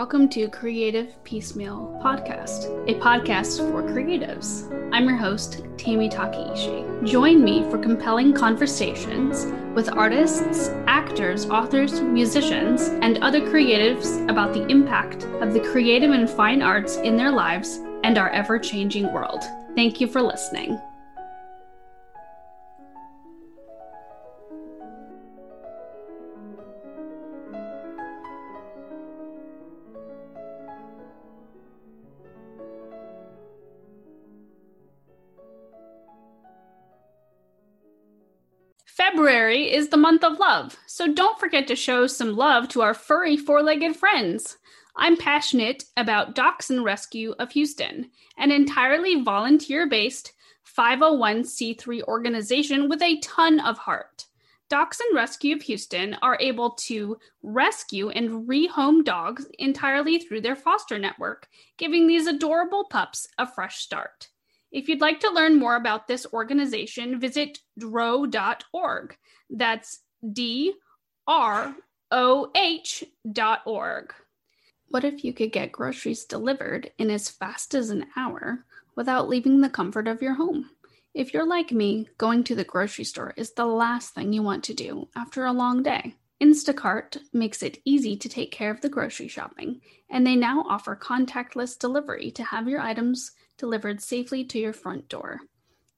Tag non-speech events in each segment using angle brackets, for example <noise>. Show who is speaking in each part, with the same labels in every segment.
Speaker 1: welcome to Creative Piecemeal Podcast, a podcast for creatives. I'm your host, Tammy Takeishi. Join me for compelling conversations with artists, actors, authors, musicians, and other creatives about the impact of the creative and fine arts in their lives and our ever changing world. Thank you for listening. The month of love, so don't forget to show some love to our furry four legged friends. I'm passionate about Dachshund Rescue of Houston, an entirely volunteer based 501c3 organization with a ton of heart. Dachshund Rescue of Houston are able to rescue and rehome dogs entirely through their foster network, giving these adorable pups a fresh start. If you'd like to learn more about this organization, visit droh.org. That's D R O H dot org. What if you could get groceries delivered in as fast as an hour without leaving the comfort of your home? If you're like me, going to the grocery store is the last thing you want to do after a long day. Instacart makes it easy to take care of the grocery shopping, and they now offer contactless delivery to have your items delivered safely to your front door.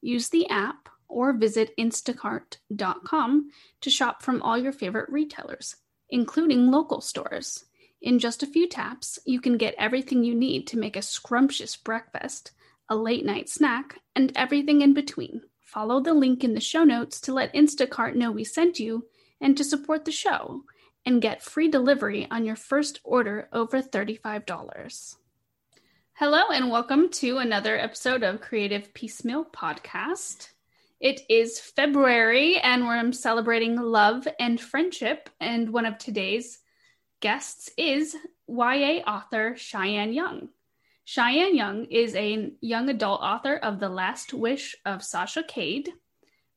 Speaker 1: Use the app or visit instacart.com to shop from all your favorite retailers, including local stores. In just a few taps, you can get everything you need to make a scrumptious breakfast, a late night snack, and everything in between. Follow the link in the show notes to let Instacart know we sent you and to support the show and get free delivery on your first order over $35. Hello, and welcome to another episode of Creative Piecemeal Podcast. It is February, and we're celebrating love and friendship. And one of today's guests is YA author Cheyanne Young. Cheyanne Young is a young adult author of The Last Wish of Sasha Cade,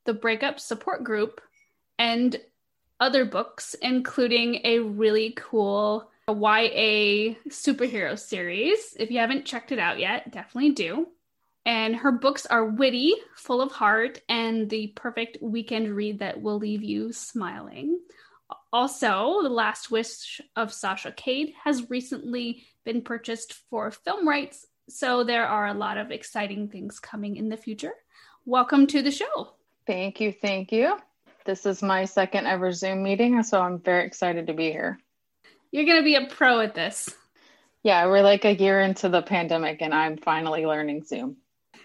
Speaker 1: the Breakup Support Group, and other books, including a really cool YA superhero series. If you haven't checked it out yet, definitely do. And her books are witty, full of heart, and the perfect weekend read that will leave you smiling. Also, The Last Wish of Sasha Cade has recently been purchased for film rights, so there are a lot of exciting things coming in the future. Welcome to the show.
Speaker 2: Thank you. Thank you. This is my second ever Zoom meeting, so I'm very excited to be here.
Speaker 1: You're going to be a pro at this.
Speaker 2: Yeah, we're like a year into the pandemic and I'm finally learning Zoom.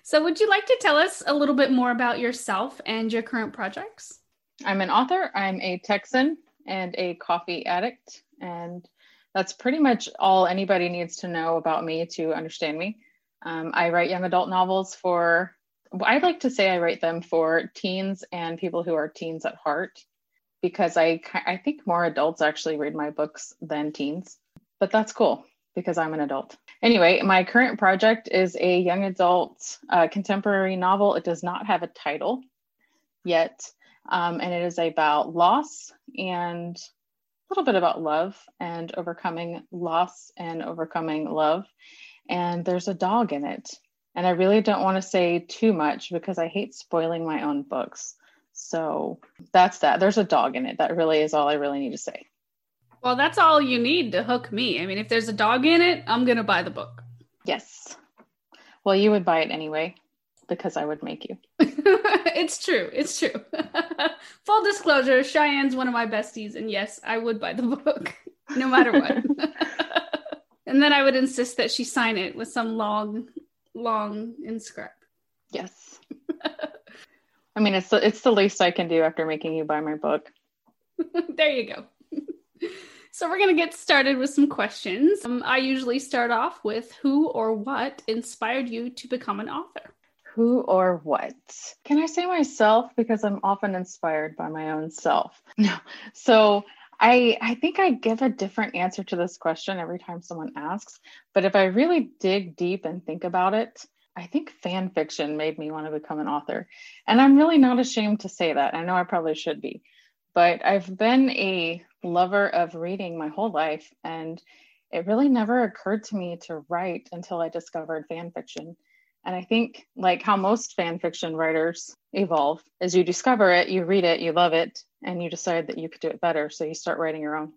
Speaker 1: So, would you like to tell us a little bit more about yourself and your current projects?
Speaker 2: I'm an author, I'm a Texan and a coffee addict. And that's pretty much all anybody needs to know about me to understand me. Um, I write young adult novels for, I like to say I write them for teens and people who are teens at heart because I I think more adults actually read my books than teens, but that's cool because I'm an adult. Anyway, my current project is a young adult uh, contemporary novel. It does not have a title yet, um, and it is about loss and a little bit about love and overcoming loss and overcoming love. And there's a dog in it. And I really don't want to say too much because I hate spoiling my own books. So that's that. There's a dog in it. That really is all I really need to say.
Speaker 1: Well, that's all you need to hook me. I mean, if there's a dog in it, I'm going to buy the book.
Speaker 2: Yes. Well, you would buy it anyway because I would make you. <laughs>
Speaker 1: it's true. It's true. <laughs> Full disclosure Cheyanne's one of my besties. And yes, I would buy the <laughs> book no matter what. and then I would insist that she sign it with some long, long inscript.
Speaker 2: Yes. I mean, it's the, it's the least I can do after making you buy my book.
Speaker 1: there you go. <laughs> so we're gonna get started with some questions. Um, I usually start off with who or what inspired you to become an author.
Speaker 2: Who or what? Can I say myself because I'm often inspired by my own self. <laughs> No. So I I think I give a different answer to this question every time someone asks, but if I really dig deep and think about it, I think fan fiction made me want to become an author. And I'm really not ashamed to say that. I know I probably should be, but I've been a lover of reading my whole life. And it really never occurred to me to write until I discovered fan fiction. And I think, like how most fan fiction writers evolve, as you discover it, you read it, you love it, and you decide that you could do it better. So you start writing your own.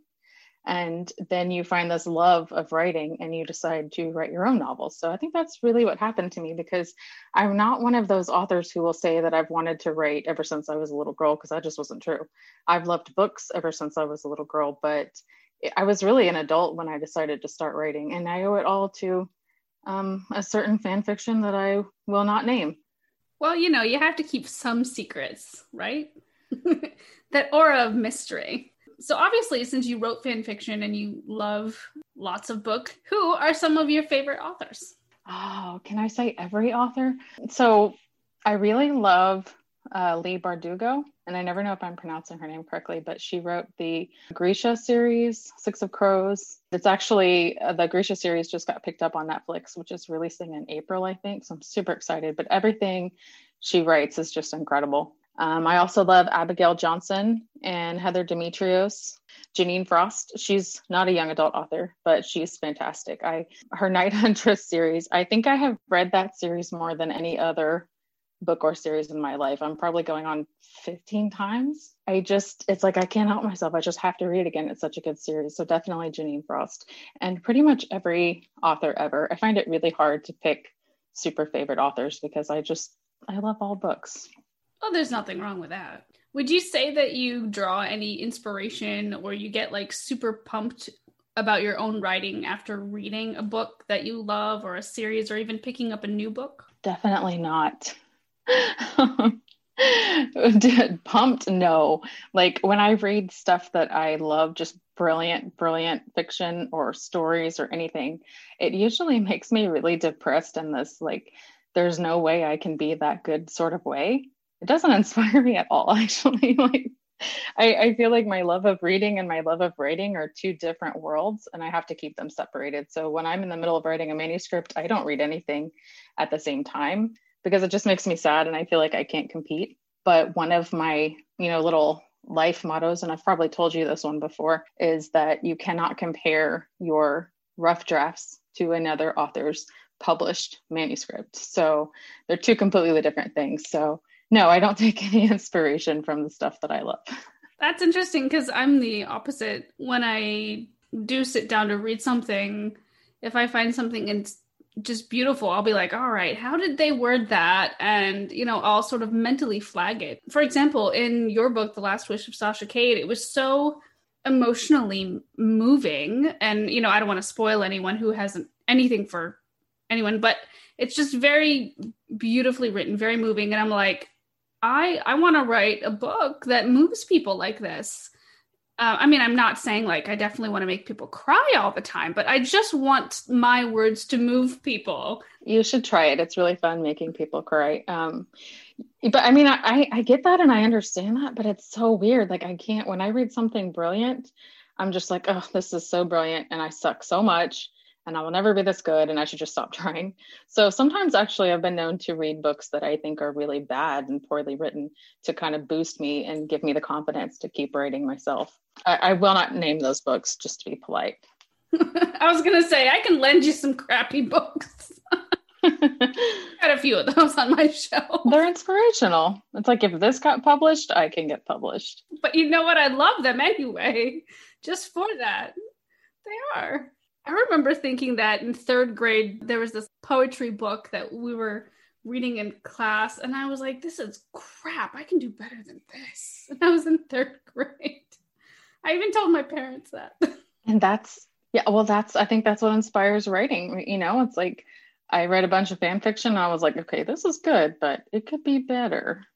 Speaker 2: And then you find this love of writing and you decide to write your own novels. So I think that's really what happened to me because I'm not one of those authors who will say that I've wanted to write ever since I was a little girl, because that just wasn't true. I've loved books ever since I was a little girl, but I was really an adult when I decided to start writing. And I owe it all to um, a certain fan fiction that I will not name.
Speaker 1: Well, you know, you have to keep some secrets, right? <laughs> that aura of mystery. So, obviously, since you wrote fan fiction and you love lots of book, who are some of your favorite authors?
Speaker 2: Oh, can I say every author? So, I really love uh, Leigh Bardugo, and I never know if I'm pronouncing her name correctly, but she wrote the Grisha series, Six of Crows. It's actually uh, the Grisha series just got picked up on Netflix, which is releasing in April, I think. So I'm super excited. But everything she writes is just incredible. Um, I also love Abigail Johnson and Heather Demetrios. Jeaniene Frost, she's not a young adult author, but she's fantastic. I her Night <laughs> Huntress series, I think I have read that series more than any other book or series in my life. I'm probably going on 15 times. I just, it's like I can't help myself. I just have to read again. It's such a good series. So definitely Jeaniene Frost and pretty much every author ever. I find it really hard to pick super favorite authors because I just, I love all books.
Speaker 1: Oh, there's nothing wrong with that. Would you say that you draw any inspiration or you get like super pumped about your own writing after reading a book that you love or a series or even picking up a new book?
Speaker 2: Definitely not. <laughs> pumped no like when i read stuff that i love just brilliant brilliant fiction or stories or anything it usually makes me really depressed in this like there's no way i can be that good sort of way it doesn't <laughs> inspire me at all actually <laughs> like I, I feel like my love of reading and my love of writing are two different worlds and i have to keep them separated so when i'm in the middle of writing a manuscript i don't read anything at the same time because it just makes me sad and I feel like I can't compete. But one of my, you know, little life mottos, and I've probably told you this one before, is that you cannot compare your rough drafts to another author's published manuscript. So they're two completely different things. So no, I don't <laughs> take any inspiration from the stuff that I love.
Speaker 1: That's interesting because I'm the opposite. When I do sit down to read something, if I find something in just beautiful. I'll be like, all right, how did they word that? And, you know, I'll sort of mentally flag it. For example, in your book, The Last Wish of Sasha Cade, it was so emotionally moving. And, you know, I don't want to spoil anyone who hasn't anything for anyone, but it's just very beautifully written, very moving. And I'm like, I I want to write a book that moves people like this uh, I mean, I'm not saying like I definitely want to make people cry all the time, but I just want my words to move people.
Speaker 2: You should try it. It's really fun making people cry. Um, but I mean, I, I get that and I understand that, but it's so weird. Like, I can't, when I read something brilliant, I'm just like, oh, this is so brilliant and I suck so much and I will never be this good and I should just stop <laughs> trying. So sometimes actually I've been known to read books that I think are really bad and poorly written to kind of boost me and give me the confidence to keep writing myself. I, I will not name those books just to be polite. <laughs>
Speaker 1: I was gonna say I can lend you some crappy books. <laughs> got a few of those on my shelf.
Speaker 2: They're inspirational. It's like if this got published, I can get published.
Speaker 1: But you know what? I love them anyway, just for that. They are. I remember thinking that in third grade, there was this poetry book that we were reading in class, and I was like, this is crap. I can do better than this. <laughs> And I was in third grade. I even told my parents that. <laughs>
Speaker 2: And that's, yeah, well, that's, I think that's what inspires writing. You know, it's like I read a bunch of fan fiction, and I was like, okay, this is good, but it could be better.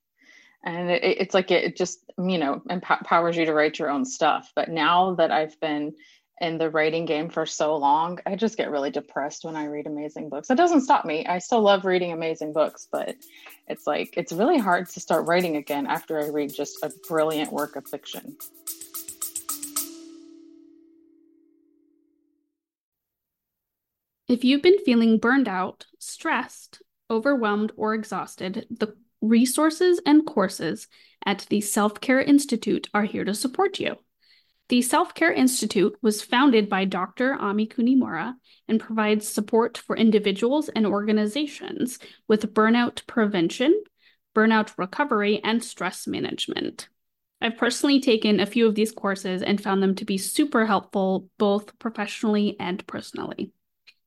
Speaker 2: And it, it's like it, it just, you know, empowers you to write your own stuff. But now that I've been, in the writing game for so long, I just get really depressed when I read amazing books. It doesn't stop me. I still love reading amazing books, but it's like it's really hard to start writing again after I read just a brilliant work of fiction.
Speaker 1: If you've been feeling burned out, stressed, overwhelmed, or exhausted, the resources and courses at the Self Care Institute are here to support you. The Self Care Institute was founded by Dr. Ami Kunimura and provides support for individuals and organizations with burnout prevention, burnout recovery, and stress management. I've personally taken a few of these courses and found them to be super helpful both professionally and personally.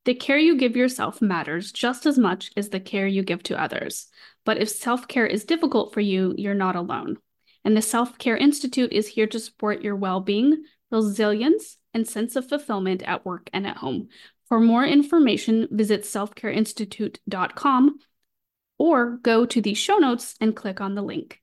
Speaker 1: The care you give yourself matters just as much as the care you give to others. But if self care is difficult for you, you're not alone. And the Self Care Institute is here to support your well being, resilience, and sense of fulfillment at work and at home. For more information, visit selfcareinstitute.com or go to the show notes and click on the link.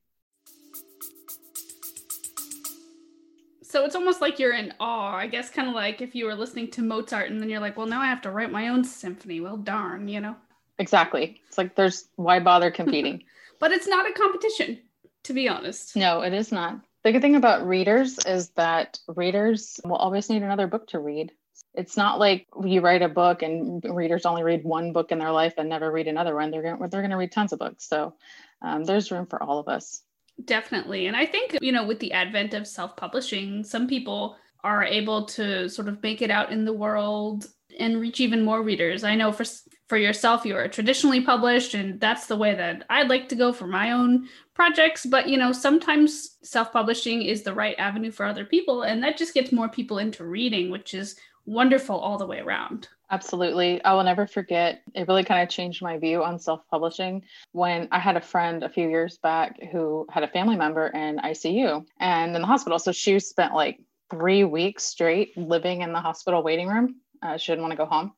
Speaker 1: So it's almost like you're in awe. I guess kind of like if you were listening to Mozart and then you're like, well, now I have to write my own symphony. Well, darn, you know?
Speaker 2: Exactly. It's like there's why bother competing? <laughs>
Speaker 1: but it's not a competition, to be honest.
Speaker 2: No, it is not. The good thing about readers is that readers will always need another book to read. It's not like you write a book and readers only read one book in their life and never read another one. They're going they're going to read tons of books. So um, there's room for all of us.
Speaker 1: Definitely. And I think, you know, with the advent of self publishing, some people are able to sort of make it out in the world and reach even more readers. I know for for yourself you are traditionally published and that's the way that I'd like to go for my own projects, but you know, sometimes self-publishing is the right avenue for other people and that just gets more people into reading, which is wonderful all the way around.
Speaker 2: Absolutely. I will never forget. It really kind of changed my view on self publishing when I had a friend a few years back who had a family member in ICU and in the hospital. So she spent like three weeks straight living in the hospital waiting room. Uh, she didn't want to go home.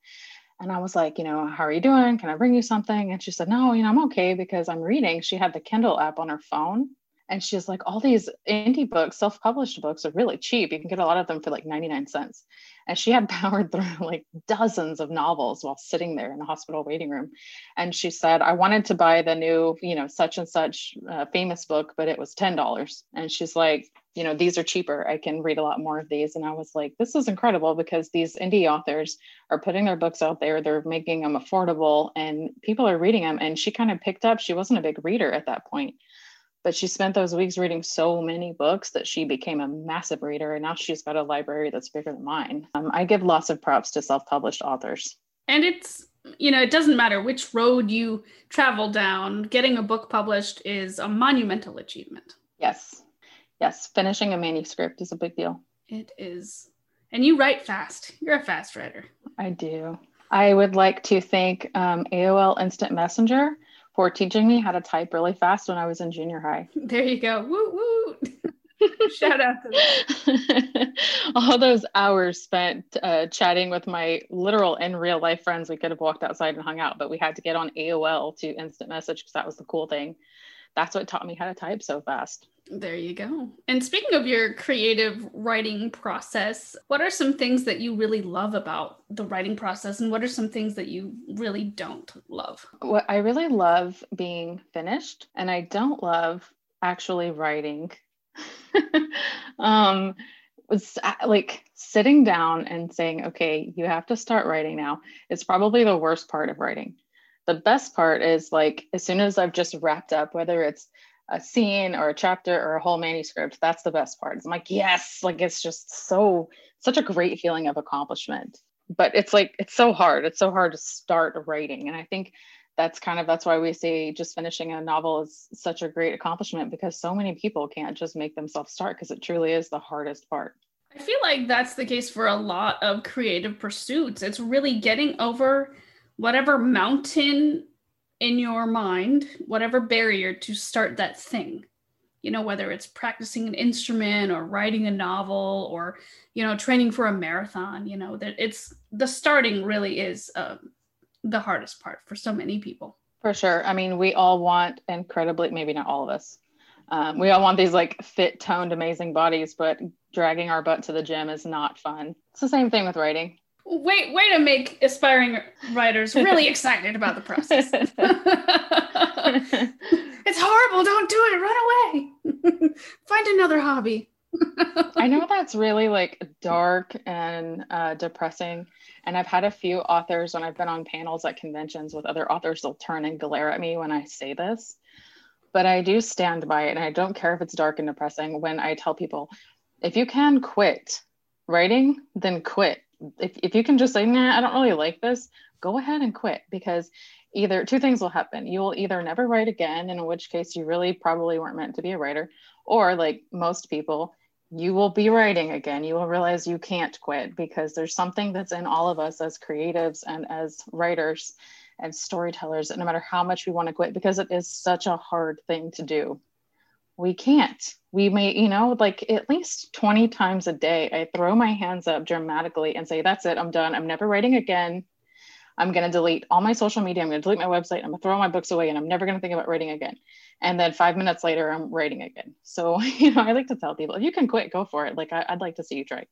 Speaker 2: And I was like, you know, how are you doing? Can I bring you something? And she said, no, you know, I'm okay because I'm reading. She had the Kindle app on her phone and she's like all these indie books self-published books are really cheap you can get a lot of them for like 99 cents and she had <laughs> powered through like dozens of novels while sitting there in the hospital waiting room. And she said i wanted to buy the new you know such and such uh, famous book but it was $10 and she's like you know these are cheaper. I can read a lot more of these. And i was like this is incredible because these indie authors are putting their books out there. They're making them affordable and people are reading them and she kind of picked up. She wasn't a big reader at that point but she spent those weeks reading so many books that she became a massive reader and now she's got a library that's bigger than mine. Um, i give lots of props to self-published authors.
Speaker 1: And it's you know it doesn't matter which road you travel down getting a book published is a monumental achievement.
Speaker 2: Yes. Yes finishing a manuscript is a big deal.
Speaker 1: It is. And you write fast. You're a fast writer.
Speaker 2: I do. I would like to thank um, aol instant messenger for teaching me how to type really fast when I was in junior high. <laughs>
Speaker 1: There you go. Woo woo. <laughs> Shout out to <laughs>
Speaker 2: all those hours spent uh, chatting with my literal and real life friends. We could have walked outside and hung out, but we had to get on AOL to instant message because that was the cool thing that's what taught me how to type so fast.
Speaker 1: There you go. And speaking of your creative writing process, what are some things that you really love about the writing process and what are some things that you really don't love?
Speaker 2: What I really love being finished and I don't love actually writing. <laughs> um was uh, like sitting down and saying, okay, you have to start writing now. It's probably the worst part of writing the best part is like as soon as I've just wrapped up, whether it's a scene or a chapter or a whole manuscript, that's the best part. I'm like, yes, like it's just so such a great feeling of accomplishment. But it's like it's so hard. It's so hard to start writing. And I think that's kind of that's why we say just finishing a novel is such a great accomplishment because so many people can't just make themselves start because it truly is the hardest part.
Speaker 1: I feel like that's the case for a lot of creative pursuits. It's really getting over whatever mountain in your mind, whatever barrier to start that thing. You know, whether it's practicing an instrument or writing a novel or, you know, training for a marathon, you know, that it's the starting really is um, the hardest part for so many people.
Speaker 2: For sure. I mean, we all want incredibly, maybe not all of us, um, we all want these like fit, toned, amazing bodies, but dragging our butt to the gym is not fun. It's the same thing with writing.
Speaker 1: Way, way to make aspiring writers really <laughs> excited about the process. <laughs> <laughs> it's horrible. Don't do it. Run away. Find another hobby.
Speaker 2: I know that's really like dark and uh, depressing. And I've had a few authors when I've been on panels at conventions with other authors, they'll turn and glare at me when I say this. But I do stand by it. And I don't care if it's dark and depressing when I tell people if you can quit writing, then quit. If, if you can just say, nah, I don't really like this, go ahead and quit because either two things will happen. You will either never write again, in which case you really probably weren't meant to be a writer, or like most people, you will be writing again. You will realize you can't quit because there's something that's in all of us as creatives and as writers and storytellers, no matter how much we want to quit, because it is such a hard thing to do. We can't. We may, you know, like at least 20 times a day, I throw my hands up dramatically and say, That's it, I'm done. I'm never writing again. I'm going to delete all my social media. I'm going to delete my website. I'm going to throw my books away and I'm never going to think about writing again. And then five minutes later, I'm writing again. So, <laughs> you know, I like to tell people if you can quit, go for it. Like, I, would like to see you try.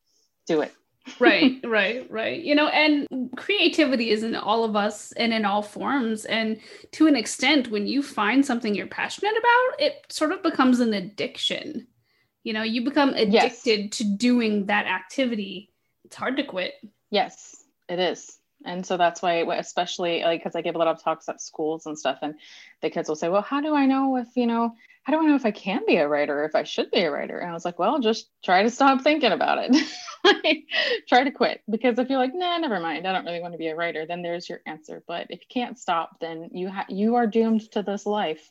Speaker 2: Do it.
Speaker 1: Right, right, right. You know, and creativity is in all of us and in all forms. And to an extent, when you find something you're passionate about, it sort of becomes an addiction. You know, you become addicted yes. to doing that activity. It's hard to quit.
Speaker 2: Yes, it is and so that's why especially like because i give a lot of talks at schools and stuff and the kids will say well how do i know if you know how don't know if i can be a writer if i should be a writer. And i was like well just try to stop thinking about it. <laughs> Try to quit. Because if you're like nah never mind. I don't really want to be a writer then there's your answer. But if you can't stop then you ha- you are doomed to this life.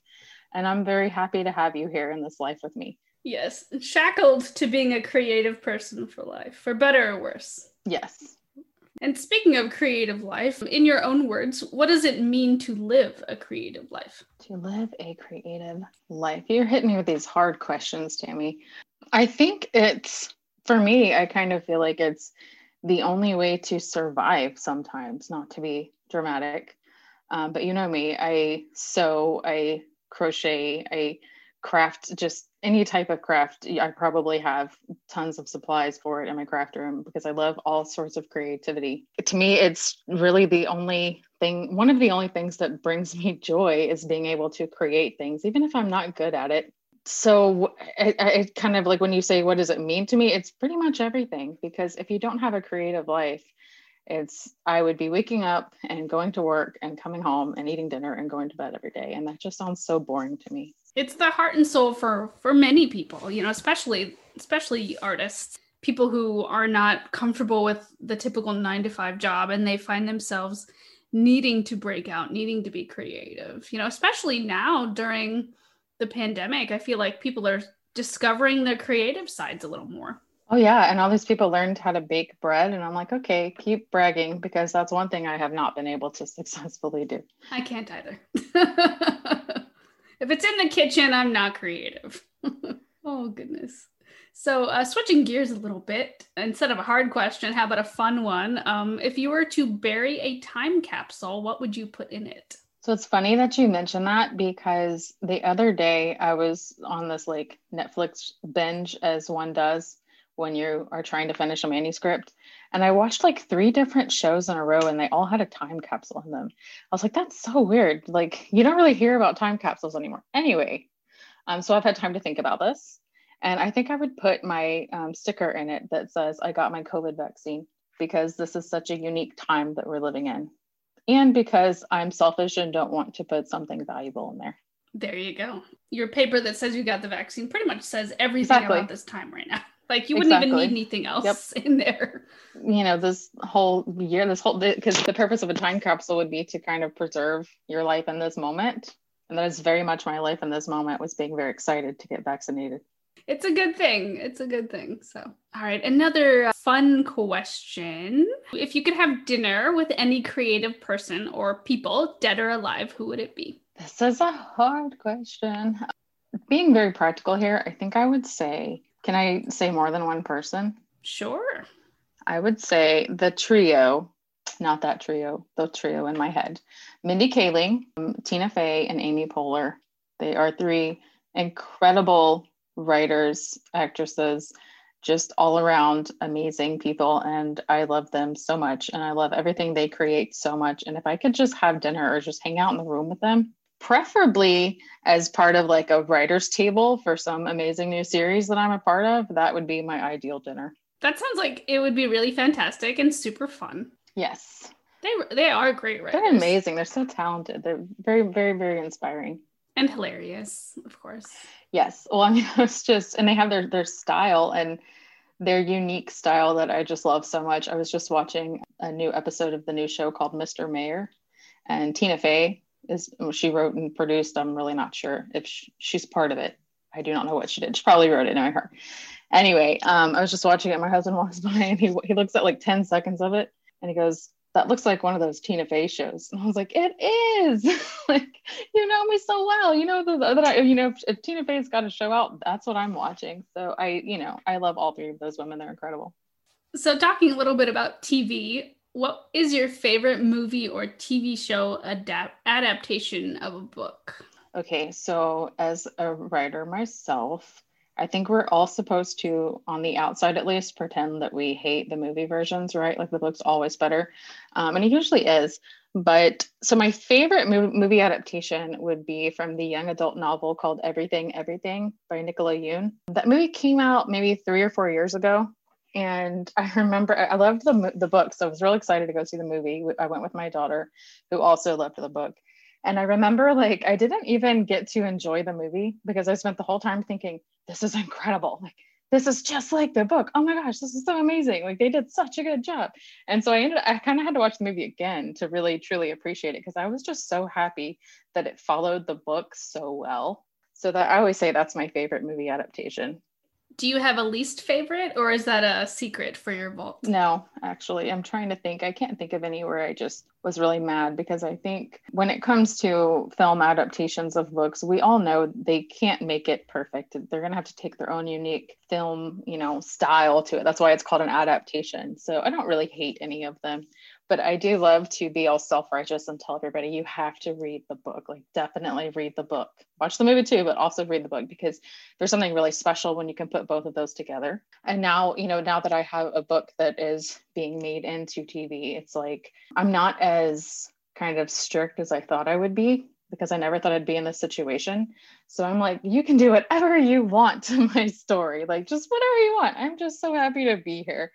Speaker 2: And i'm very happy to have you here in this life with me.
Speaker 1: Yes. Shackled to being a creative person for life for better or worse.
Speaker 2: Yes
Speaker 1: and speaking of creative life, in your own words, what does it mean to live a creative life?
Speaker 2: To live a creative life. You're hitting me with these hard questions, Tammy. I think it's, for me, I kind of feel like it's the only way to survive sometimes, not to be dramatic. Um, but you know me, I sew, I crochet, I craft just any type of craft i probably have tons of supplies for it in my craft room because i love all sorts of creativity. To me it's really the only thing one of the only things that brings <laughs> me joy is being able to create things even if i'm not good at it. So it, it kind of like when you say what does it mean to me? It's pretty much everything because if you don't have a creative life it's i would be waking up and going to work and coming home and eating dinner and going to bed every day and that just sounds so boring to me.
Speaker 1: It's the heart and soul for for many people you know especially especially artists people who are not comfortable with the typical 9 to 5 job and they find themselves needing to break out needing to be creative you know especially now during the pandemic i feel like people are discovering their creative sides a little more
Speaker 2: Oh yeah, and all these people learned how to bake bread, and I'm like, okay, keep bragging because that's one thing I have not been able to <laughs> successfully do.
Speaker 1: I can't either. <laughs> if it's in the kitchen, I'm not creative. <laughs> oh goodness. So, uh, switching gears a little bit, instead of a hard question, how about a fun one? Um, if you were to bury a time capsule, what would you put in it?
Speaker 2: So it's funny that you mentioned that because the other day I was on this like Netflix binge, as one does, when you are trying to finish a manuscript. And I watched like three different shows in a row and they all had a time capsule in them. I was like, that's so weird. Like, you don't really hear about time capsules anymore. Anyway, um, so I've had time to think about this. And I think I would put my um, sticker in it that says, I got my COVID vaccine because this is such a unique time that we're living in. And because I'm selfish and don't want to put something valuable in there.
Speaker 1: There you go. Your paper that says you got the vaccine pretty much says everything exactly. about this time right now. Like you wouldn't exactly. even need anything else yep. <laughs> in there.
Speaker 2: You know, this whole year, this whole because the purpose of a time capsule would be to kind of preserve your life in this moment, and that is very much my life in this moment was being very excited to get vaccinated.
Speaker 1: It's a good thing. It's a good thing. So, all right, another uh, fun question. If you could have dinner with any creative person or people, dead or alive, who would it be?
Speaker 2: This is a hard question. Being very practical here, I think I would say can I say more than one person?
Speaker 1: Sure.
Speaker 2: I would say the trio, not that trio, the trio in my head. Mindy Kaling, Tina Fey, and Amy Poehler. They are three incredible writers, actresses, just all around amazing people. And I love them so much. And I love everything they create so much. And if I could just have dinner or just hang out in the room with them, preferably as part of like a writer's table for some amazing new series that I'm a part of. That would be my ideal dinner.
Speaker 1: That sounds like it would be really fantastic and super fun.
Speaker 2: Yes.
Speaker 1: They, they are great writers.
Speaker 2: They're amazing. They're so talented. They're very, very, very inspiring.
Speaker 1: And hilarious, of course.
Speaker 2: Yes. Well, I mean, <laughs> it's just, and they have their, their style and their unique style that I just love so much. I was just watching a new episode of the new show called Mr. Mayor, and Tina Fey is she wrote and produced. I'm really not sure if she, she's part of it. I do not know what she did. She probably wrote it, knowing her. Anyway, um, I was just watching it. My husband walks <laughs> by and he he looks at like 10 seconds of it and he goes, that looks like one of those Tina Fey shows. And <laughs> I was like, it is. <laughs> like, you know me so well. You know that I, you know, if, if Tina Fey's got a show out, that's what I'm watching. So I, you know, I love all three of those women. They're incredible.
Speaker 1: So talking a little bit about TV, what is your favorite movie or TV show adapt adaptation of a book?
Speaker 2: Okay, so as a writer myself, I think we're all supposed to, on the outside at least, pretend that we hate the movie versions, right? Like the book's always better. Um, and it usually is. But so my favorite movie adaptation would be from the young adult novel called Everything, Everything by Nicola Yoon. That movie came out maybe three or four years ago. And <laughs> I remember I loved the, the book. So I was really excited to go see the movie. I went with my daughter, who also loved the book. And I remember like I didn't even get to enjoy the movie because I spent the whole time thinking, this is incredible. Like this is just like the book. Oh my gosh, this is so amazing. Like they did such a good job. And so I ended I kind of had to watch the movie again to really truly appreciate it because I was just so happy that it followed the book so well. So that I always say that's my favorite movie adaptation
Speaker 1: do you have a least favorite or is that a secret for your vault?
Speaker 2: No, actually, I'm trying to think. I can't think of anywhere I just was really mad because I think when it comes to film adaptations of books, we all know they can't make it perfect. They're going to have to take their own unique film, you know, style to it. That's why it's called an adaptation. So I don't really hate any of them but I do love to be all self righteous and tell everybody you have to read the book. Like, definitely read the book. Watch the movie too, but also read the book because there's something really special when you can put both of those together. And now, you know, now that I have a book that is being made into TV, it's like I'm not as kind of strict as I thought I would be because I never thought I'd be in this situation. So I'm like, you can do whatever you want to my story, like just whatever you want. I'm just so happy to be here.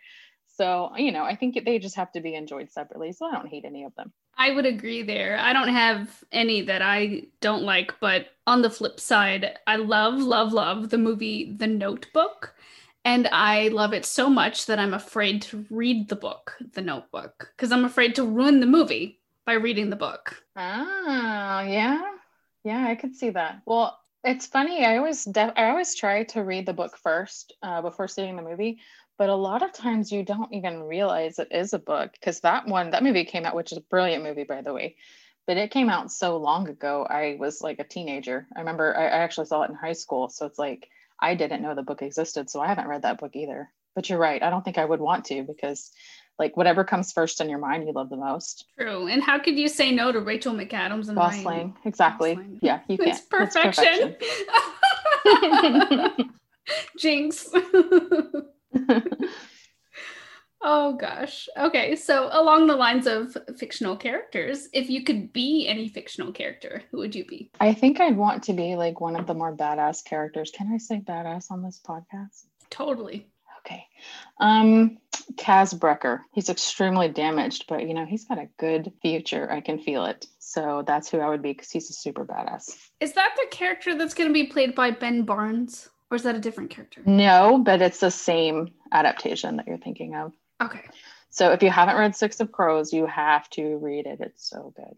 Speaker 2: So, you know, I think they just have to be enjoyed separately. So I don't hate any of them.
Speaker 1: I would agree there. I don't have any that I don't like, but on the flip side, I love, love, love the movie The Notebook. And I love it so much that I'm afraid to read the book, The Notebook, because I'm afraid to ruin the movie by reading the book.
Speaker 2: Oh, yeah. Yeah, I could see that. Well, it's funny. I always def- I always try to read the book first uh, before seeing the movie but a lot of times you don't even realize it is a book because that one that movie came out which is a brilliant movie by the way but it came out so long ago i was like a teenager i remember i, actually saw it in high school so it's like i didn't know the book existed so i haven't read that book either but you're right i don't think i would want to because like whatever comes first in your mind you love the most
Speaker 1: true and how could you say no to rachel mcadams and
Speaker 2: gosling Ryan? exactly Gosling. yeah you can't
Speaker 1: it's perfection, it's perfection. <laughs> jinx <laughs> <laughs> oh gosh. Okay, so along the lines of fictional characters, if you could be any fictional character, who would you be?
Speaker 2: I think I'd want to be like one of the more badass characters. Can I say badass on this podcast?
Speaker 1: Totally.
Speaker 2: Okay. Um Kaz Brekker. He's extremely damaged, but you know, he's got a good future. I can feel it. So that's who I would be because he's a super badass.
Speaker 1: Is that the character that's going to be played by Ben Barnes? Or is that a different character?
Speaker 2: No, but it's the same adaptation that you're thinking of.
Speaker 1: Okay.
Speaker 2: So if you haven't read Six of Crows, you have to read it. It's so good.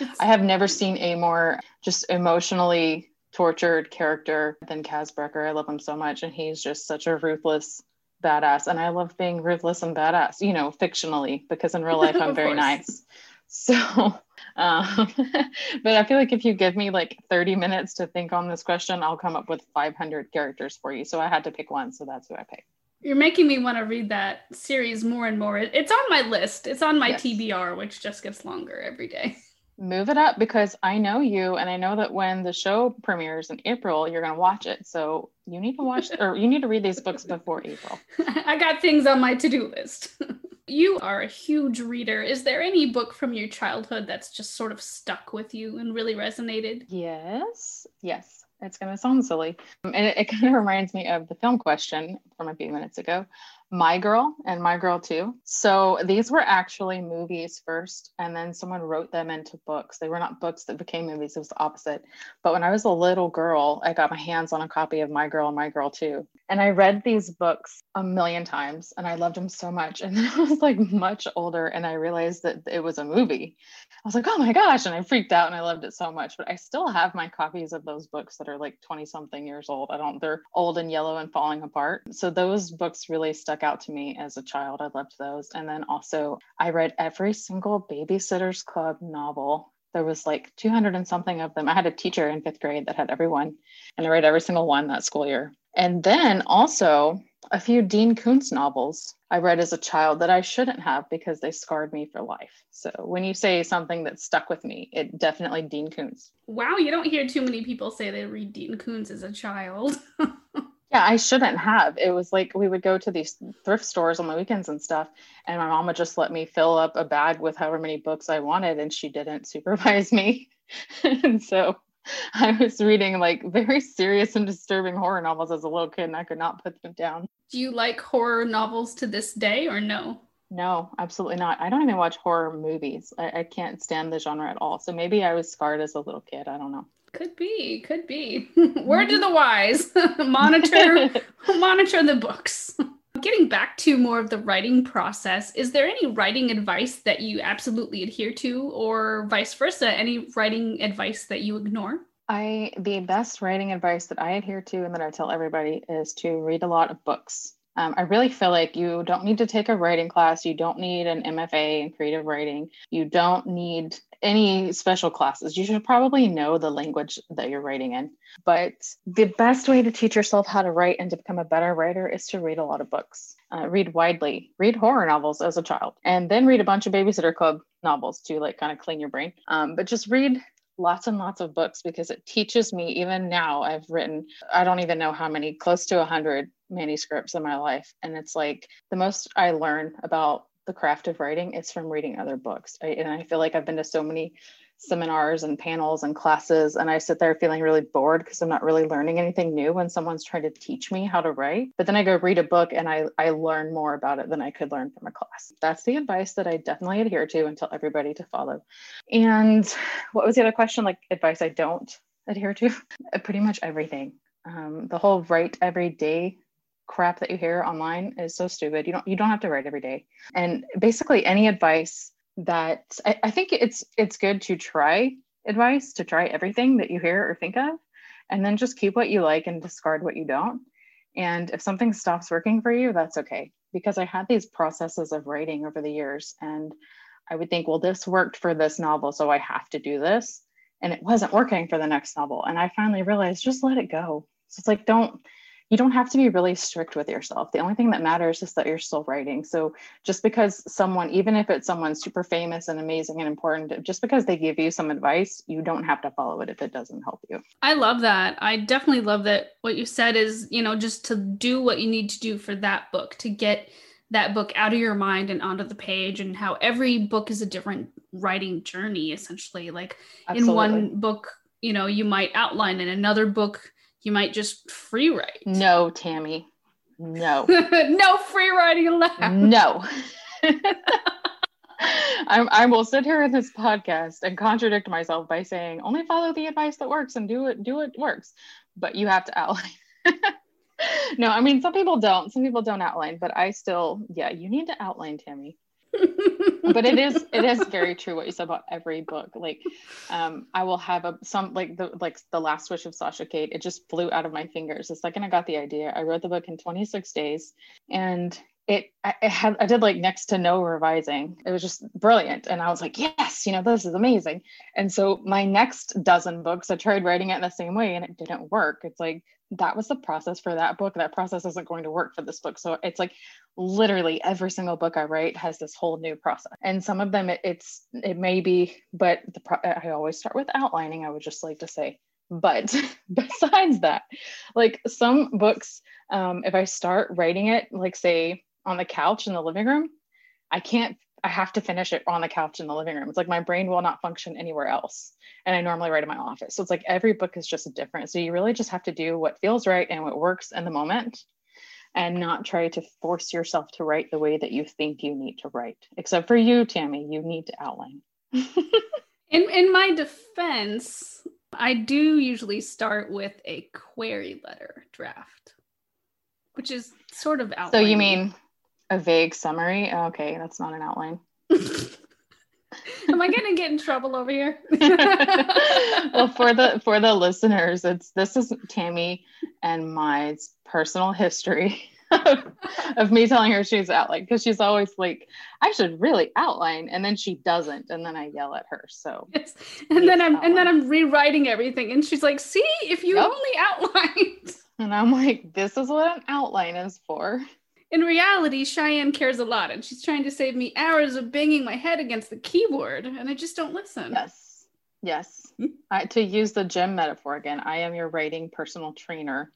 Speaker 2: It's- I have never seen a more just emotionally tortured character than Kaz Brekker. I love him so much. And he's just such a ruthless badass. And I love being ruthless and badass, you know, fictionally, because in real life <laughs> I'm very nice. So <laughs> um, <laughs> but I feel like if you give me like 30 minutes to think on this question, I'll come up with 500 characters for you. So I had to pick one. So that's who I picked.
Speaker 1: You're making me want to read that series more and more. It's on my list. It's on my yes. TBR, which just gets longer every day. <laughs>
Speaker 2: Move it up because I know you, and I know that when the show premieres in April, you're going to watch it. So you need to watch or you need to read these books before April. <laughs>
Speaker 1: I got things on my to do list. <laughs> You are a huge reader. Is there any book from your childhood that's just sort of stuck with you and really resonated?
Speaker 2: Yes. Yes. It's going to sound silly. Um, and it, it kind of <laughs> reminds me of the film question from a few minutes ago. My Girl and My Girl 2. So these were actually movies first, and then someone wrote them into books. They were not books that became movies, it was the opposite. But when I was a little girl, I got my hands on a copy of My Girl and My Girl 2. And I read these books a million times and I loved them so much. <laughs> And then I was like much older and I realized that it was a movie. I was like, oh my gosh. And I freaked out and I loved it so much. But I still have my copies of those books that are like 20 something years old. I don't, they're old and yellow and falling apart. So those books really stuck out to me as a child. I loved those. And then also, I read every single Babysitter's Club novel there was like 200 and something of them. I had a teacher in fifth grade that had every one, and I read every single one that school year. And then also a few Dean Koontz novels I read as a child that I shouldn't have because they scarred me for life. So when you say something that stuck with me, it definitely Dean Koontz.
Speaker 1: Wow, you don't hear too many people say they read Dean Koontz as a child. <laughs>
Speaker 2: yeah, I shouldn't have. It was like we would go to these thrift stores on the weekends and stuff, and my mom would just let me fill up a bag with however many books I wanted, and she didn't supervise me. <laughs> and so I was reading like very serious and disturbing horror novels as a little kid, and I could not put them down.
Speaker 1: Do you like horror novels to this day or no?
Speaker 2: No, absolutely not. I don't even watch horror movies. I, I can't stand the genre at all. So maybe I was scarred as a little kid. I don't know.
Speaker 1: Could be, could be. <laughs> Word to the wise. <laughs> monitor <laughs> monitor the books. Getting back to more of the writing process, is there any writing advice that you absolutely adhere to, or vice versa? Any writing advice that you ignore?
Speaker 2: I the best writing advice that I adhere to and that I tell everybody is to read a lot of books. Um, I really feel like you don't need to take a writing class. You don't need an MFA in creative writing. You don't need any special classes. You should probably know the language that you're writing in. But the best way to teach yourself how to write and to become a better writer is to read a lot of books. Uh, read widely, read horror novels as a child, and then read a bunch of Babysitter Club novels to like kind of clean your brain. Um, but just read lots and lots of books because it teaches me even now i've written i don't even know how many close to 100 manuscripts in my life and it's like the most i learn about the craft of writing is from reading other books. And i feel like i've been to so many seminars and panels and classes and i sit there feeling really bored because i'm not really learning anything new when someone's trying to teach me how to write. But then i go read a book and i i learn more about it than i could learn from a class. That's the advice that i definitely adhere to and tell everybody to follow. And what was the other question? Like advice i don't adhere to? <laughs> Pretty much everything. Um, the whole write every day crap that you hear online is so stupid. You don't you don't have to write every day. And basically any advice that I, I think it's it's good to try advice to try everything that you hear or think of and then just keep what you like and discard what you don't. And if something stops working for you that's okay. Because i had these processes of writing over the years and i would think well this worked for this novel so i have to do this. And it wasn't working for the next novel. And i finally realized just let it go. So it's like don't you don't have to be really strict with yourself. The only thing that matters is that you're still writing. So just because someone, even if it's someone super famous and amazing and important, just because they give you some advice, you don't have to follow it if it doesn't help you.
Speaker 1: I love that. I definitely love that what you said is, you know, just to do what you need to do for that book to get that book out of your mind and onto the page and how every book is a different writing journey essentially like Absolutely. in one book you know you might outline in another book you might just free write.
Speaker 2: No, Tammy. No. <laughs>
Speaker 1: no free writing allowed.
Speaker 2: No. <laughs> <laughs> I, I will sit here in this podcast and contradict myself by saying only follow the advice that works and do it do it works but you have to outline no i mean some people don't some people don't outline but i still yeah you need to outline tammy <laughs> but it is it is very true what you said about every book like um i will have a some like the like the last wish of sasha Cade. it just flew out of my fingers the second i got the idea i wrote the book in 26 days and it I, had I did like next to no revising. It was just brilliant, and I was like, yes, you know, this is amazing. And so my next dozen books, I tried writing it in the same way, and it didn't work. It's like that was the process for that book. That process isn't going to work for this book. So it's like literally every single book I write has this whole new process. And some of them it, it's it may be, but the pro- I always start with outlining. I would just like to say, but <laughs> besides that, like some books, um, if I start writing it, like say on the couch in the living room, I can't I have to finish it on the couch in the living room. It's like my brain will not function anywhere else. And I normally write in my office. So it's like every book is just different. So you really just have to do what feels right and what works in the moment. and not try to force yourself to write the way that you think you need to write. Except for you, Tammy, you need to outline. <laughs>
Speaker 1: in in my defense, I do usually start with a query letter draft, which is sort of outline.
Speaker 2: So you mean a vague summary? Oh, okay, that's not an outline. <laughs>
Speaker 1: Am I gonna get in trouble over here? <laughs>
Speaker 2: well, for the for the listeners, it's this is Tammy and my personal history <laughs> of, me telling her she's outline because she's always like, I should really outline, and then she doesn't, and then I yell at her. So
Speaker 1: yes. and then I'm outline. and then I'm rewriting everything, and she's like, "See, if you yep. only outlined."
Speaker 2: And I'm like, "This is what an outline is for."
Speaker 1: In reality, Cheyanne cares a lot, and she's trying to save me hours of banging my head against the keyboard, and I just don't listen.
Speaker 2: Yes, yes. I, to use the gym metaphor again, I am your writing personal trainer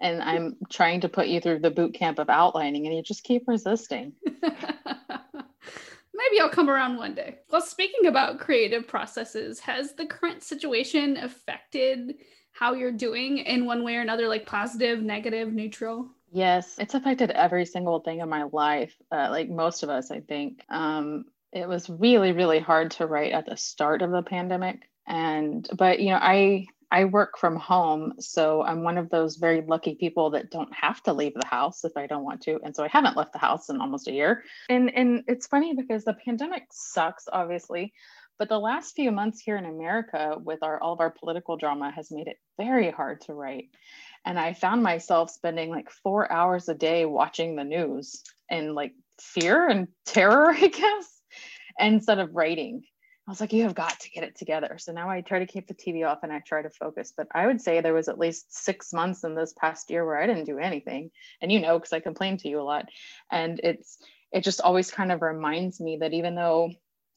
Speaker 2: and I'm trying to put you through the boot camp of outlining and you just keep resisting. <laughs>
Speaker 1: Maybe I'll come around one day. Well, speaking about creative processes, has the current situation affected how you're doing in one way or another, like positive, negative, neutral?
Speaker 2: Yes, it's affected every single thing in my life. Uh, like most of us, I think. Um, it was really, really hard to write at the start of the pandemic. And, but, you know, I, I work from home, so I'm one of those very lucky people that don't have to leave the house if I don't want to. And so I haven't left the house in almost a year. And and it's funny because the pandemic sucks obviously, but the last few months here in America with our all of our political drama has made it very hard to write. And I found myself spending like 4 hours a day watching the news and like fear and <laughs> terror, I guess, instead of writing. I was like, you have got to get it together. So now I try to keep the TV off and I try to focus. But I would say there was at least six months in this past year where I didn't do anything. And you know, because I complain to you a lot. And it's it just always kind of reminds me that even though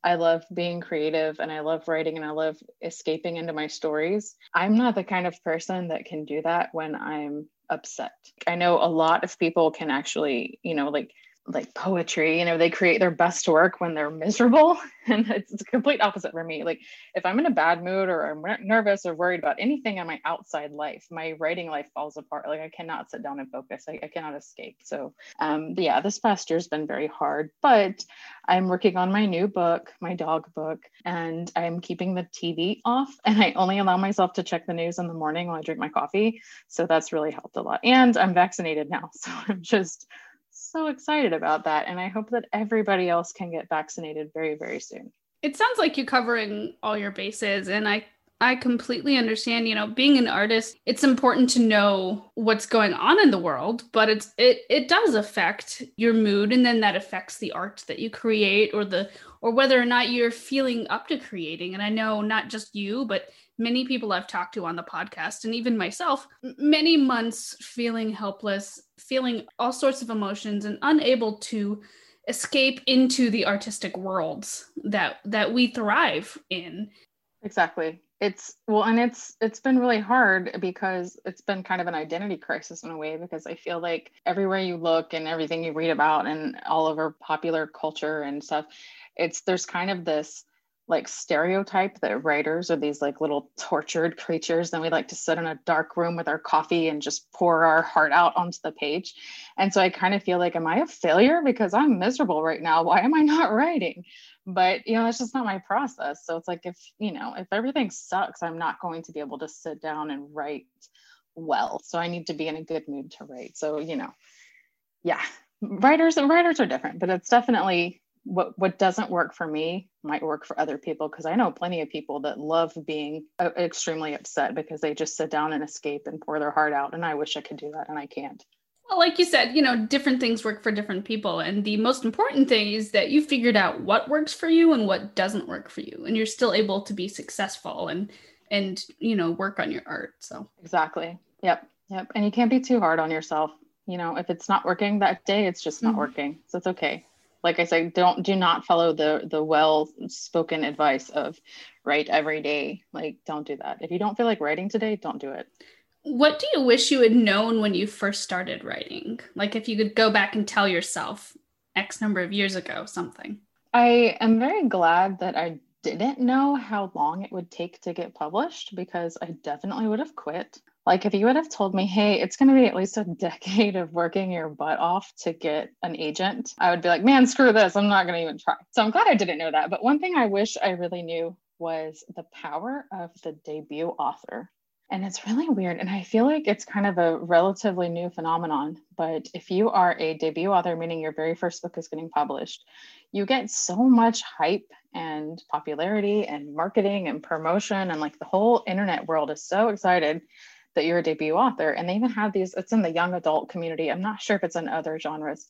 Speaker 2: I love being creative and I love writing and I love escaping into my stories, I'm not the kind of person that can do that when I'm upset. I know a lot of people can actually, you know, like like poetry you know they create their best work when they're miserable <laughs> and it's, it's complete opposite for me. Like if i'm in a bad mood or i'm nervous or worried about anything in my outside life my writing life falls apart. Like i cannot sit down and focus. I, I cannot escape. So um yeah this past year's been very hard but i'm working on my new book my dog book and i'm keeping the tv off and i only allow myself to check the news in the morning while i drink my coffee. So that's really helped a lot. And i'm vaccinated now <laughs> so i'm just so excited about that. And I hope that everybody else can get vaccinated very, very soon.
Speaker 1: It sounds like you're covering all your bases. And I I completely understand, you know, being an artist, it's important to know what's going on in the world, but it's it it does affect your mood and then that affects the art that you create or the or whether or not you're feeling up to creating. And I know not just you, but many people I've talked to on the podcast, and even myself, many months feeling helpless, feeling all sorts of emotions, and unable to escape into the artistic worlds that that we thrive in.
Speaker 2: Exactly. It's well, and it's it's been really hard because it's been kind of an identity crisis in a way because I feel like everywhere you look and everything you read about and all over popular culture and stuff, it's there's kind of this like stereotype that writers are these like little tortured creatures and we like to sit in a dark room with our coffee and just pour our heart out onto the page. And so i kind of feel like am i a failure? Because i'm miserable right now. Why am i not <laughs> writing? But you know that's just not my process. So it's like if you know if everything sucks i'm not going to be able to sit down and write well. So i need to be in a good mood to write. So you know yeah writers and writers are different but it's definitely what what doesn't work for me might work for other people because I know plenty of people that love being uh, extremely upset because they just sit down and escape and pour their heart out and I wish I could do that and I can't.
Speaker 1: Well, like you said, you know, different things work for different people and the most important thing is that you figured out what works for you and what doesn't work for you and you're still able to be successful and and you know, work on your art. So
Speaker 2: Exactly. Yep. Yep. And you can't be too hard on yourself. You know, if it's not working that day, it's just not mm-hmm. working. So it's okay like I said, don't do not follow the the well spoken advice of write every day. Like don't do that. If you don't feel like writing today, don't do it.
Speaker 1: What do you wish you had known when you first started writing? Like if you could go back and tell yourself X number of years ago something.
Speaker 2: I am very glad that I didn't know how long it would take to get published because I definitely would have quit. Like if you would have told me, hey, it's going to be at least a <laughs> decade of working your butt off to get an agent, I would be like, man, screw this. I'm not going to even try. So I'm glad I didn't know that. But one thing I wish I really knew was the power of the debut author. And it's really weird. And I feel like it's kind of a relatively new phenomenon. But if you are a debut author, meaning your very first book is getting published, you get so much hype and popularity and marketing and promotion. And like the whole internet world is so excited that you're a debut author. And they even have these, it's in the young adult community. I'm not sure if it's in other genres.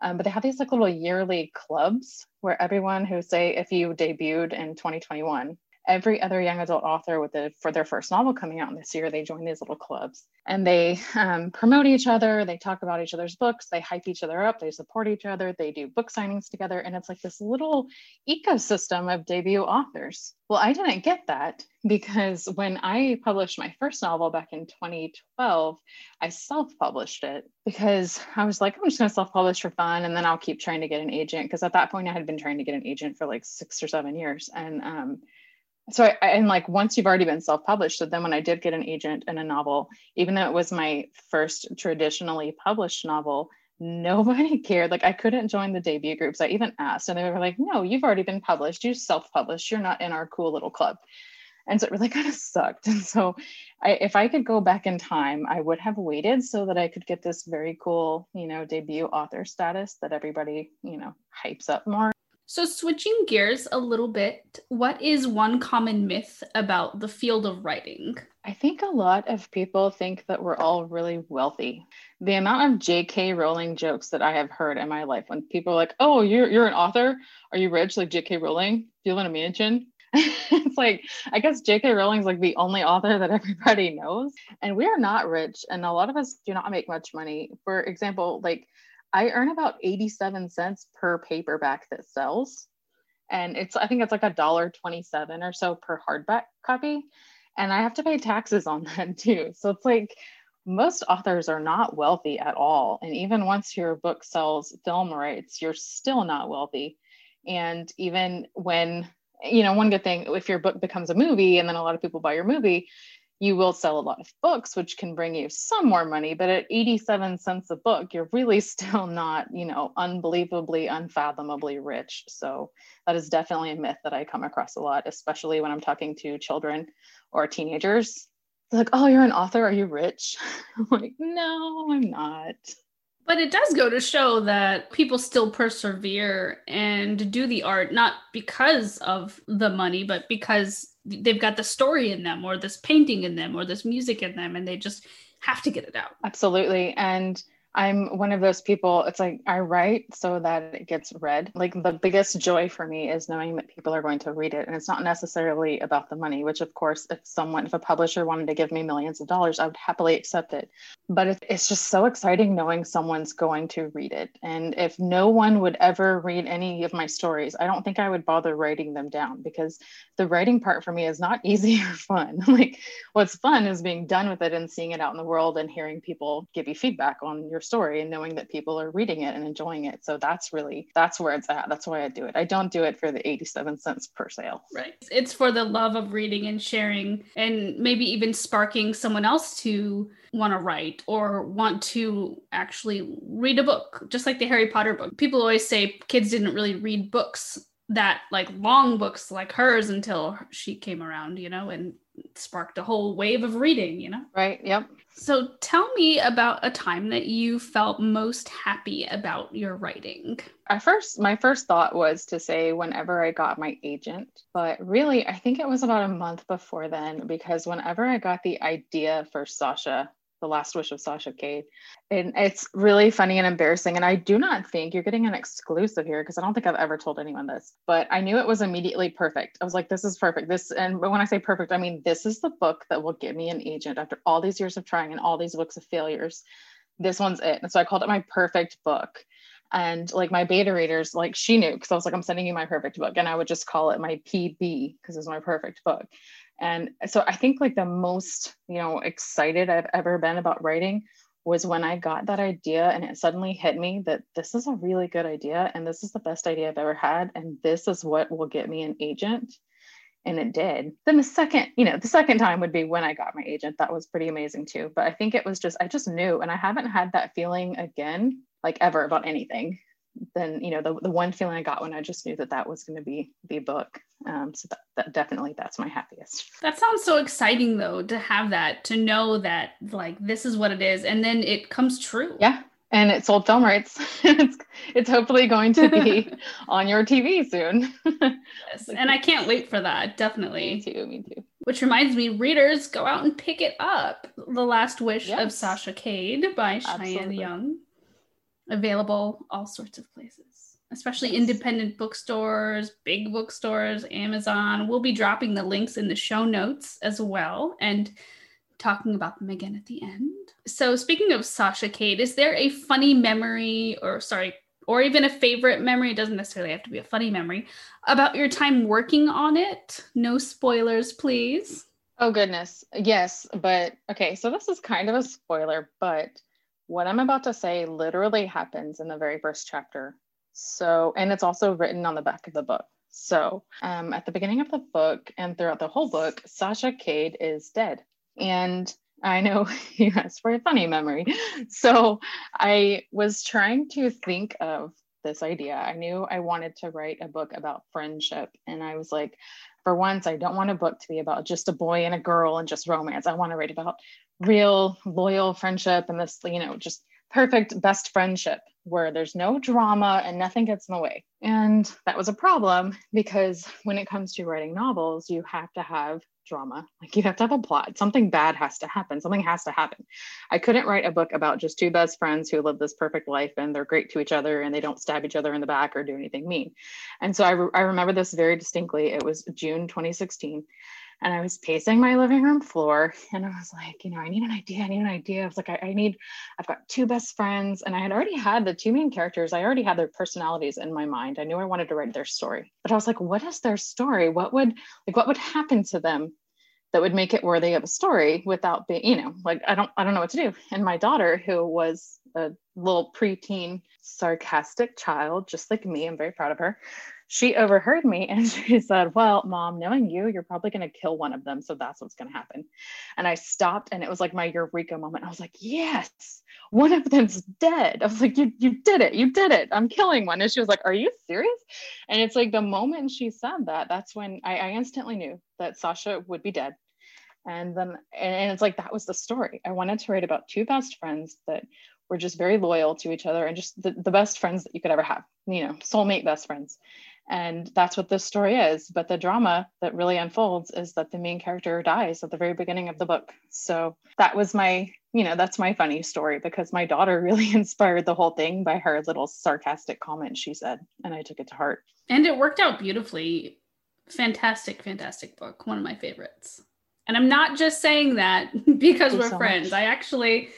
Speaker 2: Um, but they have these like little yearly clubs where everyone who say if you debuted in 2021 every other young adult author with the for their first novel coming out this year they join these little clubs and they um, promote each other. They talk about each other's books. They hype each other up. They support each other. They do book signings together. And it's like this little ecosystem of debut authors. Well i didn't get that because when i published my first novel back in 2012 i self-published it because i was like i'm just going to self-publish for fun and then i'll keep trying to get an agent because at that point i had been trying to get an agent for like six or seven years. And um, so I, and like once you've already been self-published so then when i did get an agent in a novel even though it was my first traditionally published novel <laughs> nobody cared. Like i couldn't join the debut groups. I even asked and they were like no you've already been published. You self-published. You're not in our cool little club. And so it really <laughs> kind of sucked. And so I, if i could go back in time i would have waited so that i could get this very cool you know debut author status that everybody you know hypes up more
Speaker 1: so, switching gears a little bit, what is one common myth about the field of writing?
Speaker 2: I think a lot of people think that we're all really wealthy. The amount of J.K. Rowling jokes that I have heard in my life when people are like, "Oh, you're you're an author? Are you rich like J.K. Rowling? Do you in a mansion?" <laughs> it's like I guess J.K. Rowling's like the only author that <laughs> everybody knows, and we are not rich, and a lot of us do not make much money. For example, like I earn about 87 cents per paperback that sells. And it's, I think it's like a dollar 27 or so per hardback copy. And I have to pay taxes on <laughs> that too. So it's like most authors are not wealthy at all. And even once your book sells film rights, you're still not wealthy. And even when, you know, one good thing, if your book becomes a movie and then a lot of people buy your movie, you will sell a lot of books which can bring you some more money but at 87 cents a book you're really <laughs> still not you know unbelievably unfathomably rich. So that is definitely a myth that i come across a lot especially when i'm talking to children or teenagers. They're like oh you're an author? Are you rich? <laughs> I'm like no i'm not
Speaker 1: but it does go to show that people still persevere and do the art not because of the money but because they've got the story in them or this painting in them or this music in them and they just have to get it out.
Speaker 2: Absolutely. And I'm one of those people, it's like I write so that it gets read. Like the biggest joy for me is knowing that people are going to read it. And it's not necessarily about the money, which, of course, if someone, if a publisher wanted to give me millions of dollars, I would happily accept it. But it's just so exciting knowing someone's going to read it. And if no one would ever read any of my stories, I don't think I would bother writing them down because the writing part for me is not <laughs> easy or fun. <laughs> like what's fun is being done with it and seeing it out in the world and hearing people give you feedback on your story and knowing that people are reading it and enjoying it. So that's really that's where it's at. That's why I do it. I don't do it for the 87 cents per sale.
Speaker 1: Right. It's for the love of reading and sharing and maybe even sparking someone else to want to write or want to actually read a book, just like the Harry Potter book. People always say kids didn't really read books that like long books like hers until she came around, you know, and sparked a whole wave of reading, you know?
Speaker 2: Right. Yep.
Speaker 1: So tell me about a time that you felt most happy about your writing.
Speaker 2: At first, my first thought was to say whenever I got my agent, but really, I think it was about a month before then because whenever I got the idea for Sasha, the Last Wish of Sasha Cade. And it's really funny and embarrassing. And I do not think you're getting an exclusive here because I don't think I've ever told anyone this, but I knew it was immediately perfect. I was like, this is perfect. This, and when I say perfect, I mean, this is the book that will get me an agent after all these years of trying and all these books of failures. This one's it. And so I called it my perfect book. And like my beta readers, like she knew because I was like, I'm sending you my perfect book. And I would just call it my PB because it's my perfect book. And so I think like the most, you know, excited I've ever been about writing was when I got that idea and it suddenly hit me that this is a really good idea and this is the best idea I've ever had and this is what will get me an agent. and it did. Then the second, you know, the second time would be when I got my agent. That was pretty amazing too. But I think it was just, I just knew, and I haven't had that feeling again, like ever about anything. Then, you know, the, the one feeling I got when I just knew that that was going to be the book. Um, so that, that definitely, that's my happiest.
Speaker 1: That sounds so exciting though, to have that, to know that like this is what it is. And then it comes true.
Speaker 2: Yeah and it sold film rights. <laughs> it's, it's hopefully going to be <laughs> on your TV soon.
Speaker 1: yes, and I can't wait for that. Definitely.
Speaker 2: Me too. Me too.
Speaker 1: Which reminds me, readers, go out and pick it up. The Last Wish yes. of Sasha Cade by Absolutely. Cheyanne Young. Available all sorts of places, especially yes. independent bookstores, big bookstores, Amazon. We'll be dropping the links in the show notes as well and talking about them again at the end. So, speaking of Sasha Cade, is there a funny memory, or sorry, or even a favorite memory? It doesn't necessarily have to be a funny memory about your time working on it. No spoilers, please.
Speaker 2: Oh, goodness. Yes. But okay. So, this is kind of a spoiler, but what I'm about to say literally happens in the very first chapter. So, and it's also written on the back of the book. So, um, at the beginning of the book and throughout the whole book, Sasha Cade is dead. And I know <laughs> you asked for a funny memory. So I was trying to think of this idea. I knew I wanted to write a book about friendship. And I was like, for once, I don't want a book to be about just a boy and a girl and just romance. I want to write about real, loyal friendship and this, you know, just perfect best friendship where there's no drama and nothing gets in the way. And that was a problem because when it comes to writing novels, you have to have drama. Like you have to have a plot. Something bad has to happen. Something has to happen. I couldn't write a book about just two best friends who live this perfect life and they're great to each other and they don't stab each other in the back or do anything mean. And so I, re- I remember this very distinctly. It was June 2016 and I was pacing my living room floor and I was like, you know, I need an idea. I need an idea. I was like, I, I, need, I've got two best friends and I had already had the two main characters. I already had their personalities in my mind. I knew I wanted to write their story, but I was like, what is their story? What would, like, what would happen to them that would make it worthy of a story without being, you know, like, I don't, I don't know what to do. And my daughter, who was a little preteen sarcastic child, just like me, I'm very proud of her she overheard me <laughs> and she said, Well, mom, knowing you, you're probably going to kill one of them. So that's what's going to happen. And I stopped and it was like my eureka moment. I was like, Yes, one of them's dead. I was like, You, you did it. You did it. I'm killing one. And she was like, Are you serious? And it's like the moment she said that, that's when I, I instantly knew that Sasha would be dead. And then, and it's like that was the story. I wanted to write about two best friends that were just very loyal to each other and just the, the best friends that you could ever have, you know, soulmate best friends and that's what this story is. But the drama that really unfolds is that the main character dies at the very beginning of the book. So that was my, you know, that's my funny story because my daughter <laughs> really inspired the whole thing by her little sarcastic comment she said. And I took it to heart.
Speaker 1: And it worked out beautifully. Fantastic, fantastic book. One of my favorites. And I'm not just saying that <laughs> because we're so friends. Much. I actually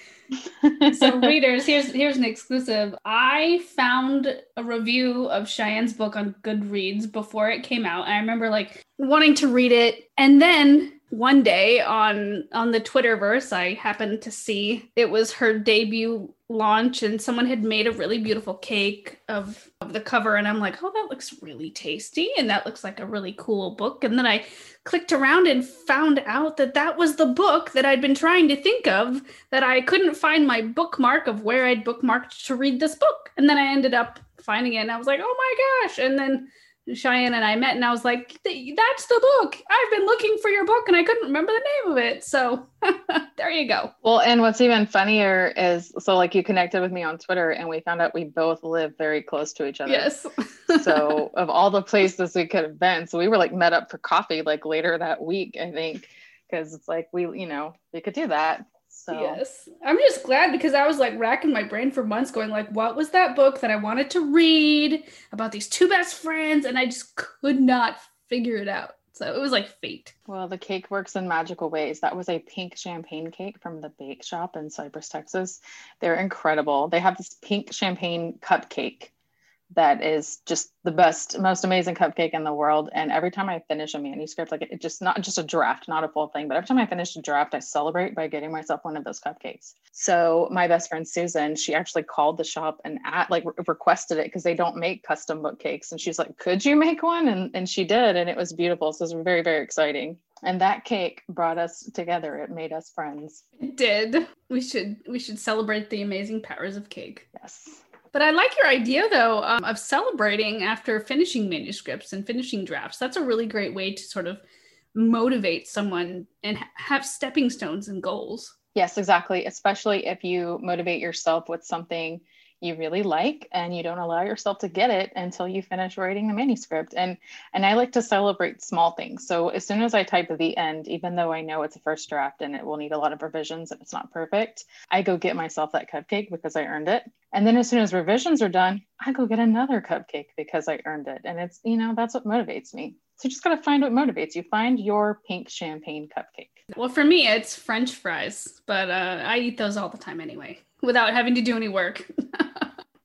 Speaker 1: so <laughs> readers, here's here's an exclusive. I found a review of Cheyanne's book on Goodreads before it came out. I remember like wanting to read it and then one day on on the Twitterverse, I happened to see it was her debut launch, and someone had made a really beautiful cake of of the cover, and I'm like, oh, that looks really tasty, and that looks like a really cool book. And then I clicked around and found out that that was the book that I'd been trying to think of that I couldn't find my bookmark of where I'd bookmarked to read this book, and then I ended up finding it, and I was like, oh my gosh, and then Cheyanne and I met, and I was like, "That's the book. I've been looking for your book, and I couldn't remember the name of it." So <laughs> there you go.
Speaker 2: Well, and what's even funnier is, so like you connected with me on Twitter, and we found out we both live very close to each other.
Speaker 1: Yes. <laughs>
Speaker 2: so of all the places we could have been, so we were like met up for coffee like later that week, I think, because it's like we, you know, we could do that. So
Speaker 1: yes, I'm just glad because I was like racking my brain for months, going like, what was that book that I wanted to read about these two best friends, and I just could not figure it out. So it was like fate.
Speaker 2: Well, the cake works in magical ways. That was a pink champagne cake from the bake shop in Cypress, Texas. They're incredible. They have this pink champagne cupcake that is just the best, most amazing cupcake in the world. And every time I finish a manuscript, like it just not just a draft, not a full thing, but every time I finish a draft, I celebrate by getting myself one of those cupcakes. So my best friend Susan, she actually called the shop and at like re- requested it because they don't make custom book cakes. And she's like, "Could you make one?" And and she did, and it was beautiful. So it was very very exciting. And that cake brought us together. It made us friends.
Speaker 1: It did. We should we should celebrate the amazing powers of cake.
Speaker 2: Yes.
Speaker 1: But I like your idea, though, um, of celebrating after finishing manuscripts and finishing drafts. That's a really great way to sort of motivate someone and ha- have stepping stones and goals.
Speaker 2: Yes, exactly. Especially if you motivate yourself with something you really like and you don't allow yourself to get it until you finish writing the manuscript. And and i like to celebrate small things. So as soon as i type the end even though i know it's a first draft and it will need a lot of revisions and it's not perfect i go get myself that cupcake because i earned it. And then as soon as revisions are done i go get another cupcake because i earned it. And it's you know that's what motivates me so you just got to find what motivates you find your pink champagne cupcake
Speaker 1: well for me it's french fries but uh, i eat those all the time anyway without having to do any work <laughs>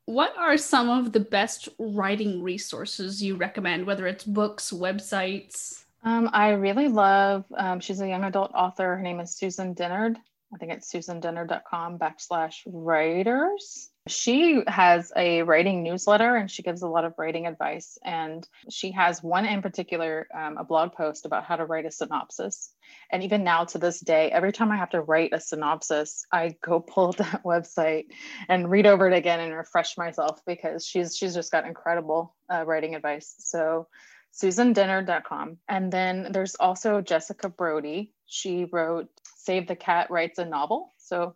Speaker 1: What are some of the best writing resources you recommend, whether it's books, websites?
Speaker 2: Um, I really love, um, she's a young adult author. Her name is Susan Dennard. I think it's susandennard.com backslash writers. She has a writing newsletter and she gives a lot of writing advice. And she has one in particular, um, a blog post about how to write a synopsis. And even now to this day, every time I have to write a synopsis, I go <laughs> pull that website and read over it again and refresh myself because she's she's just got incredible uh, writing advice. So susandennard.com. And then there's also Jessica Brody. She wrote Save the Cat Writes a Novel. So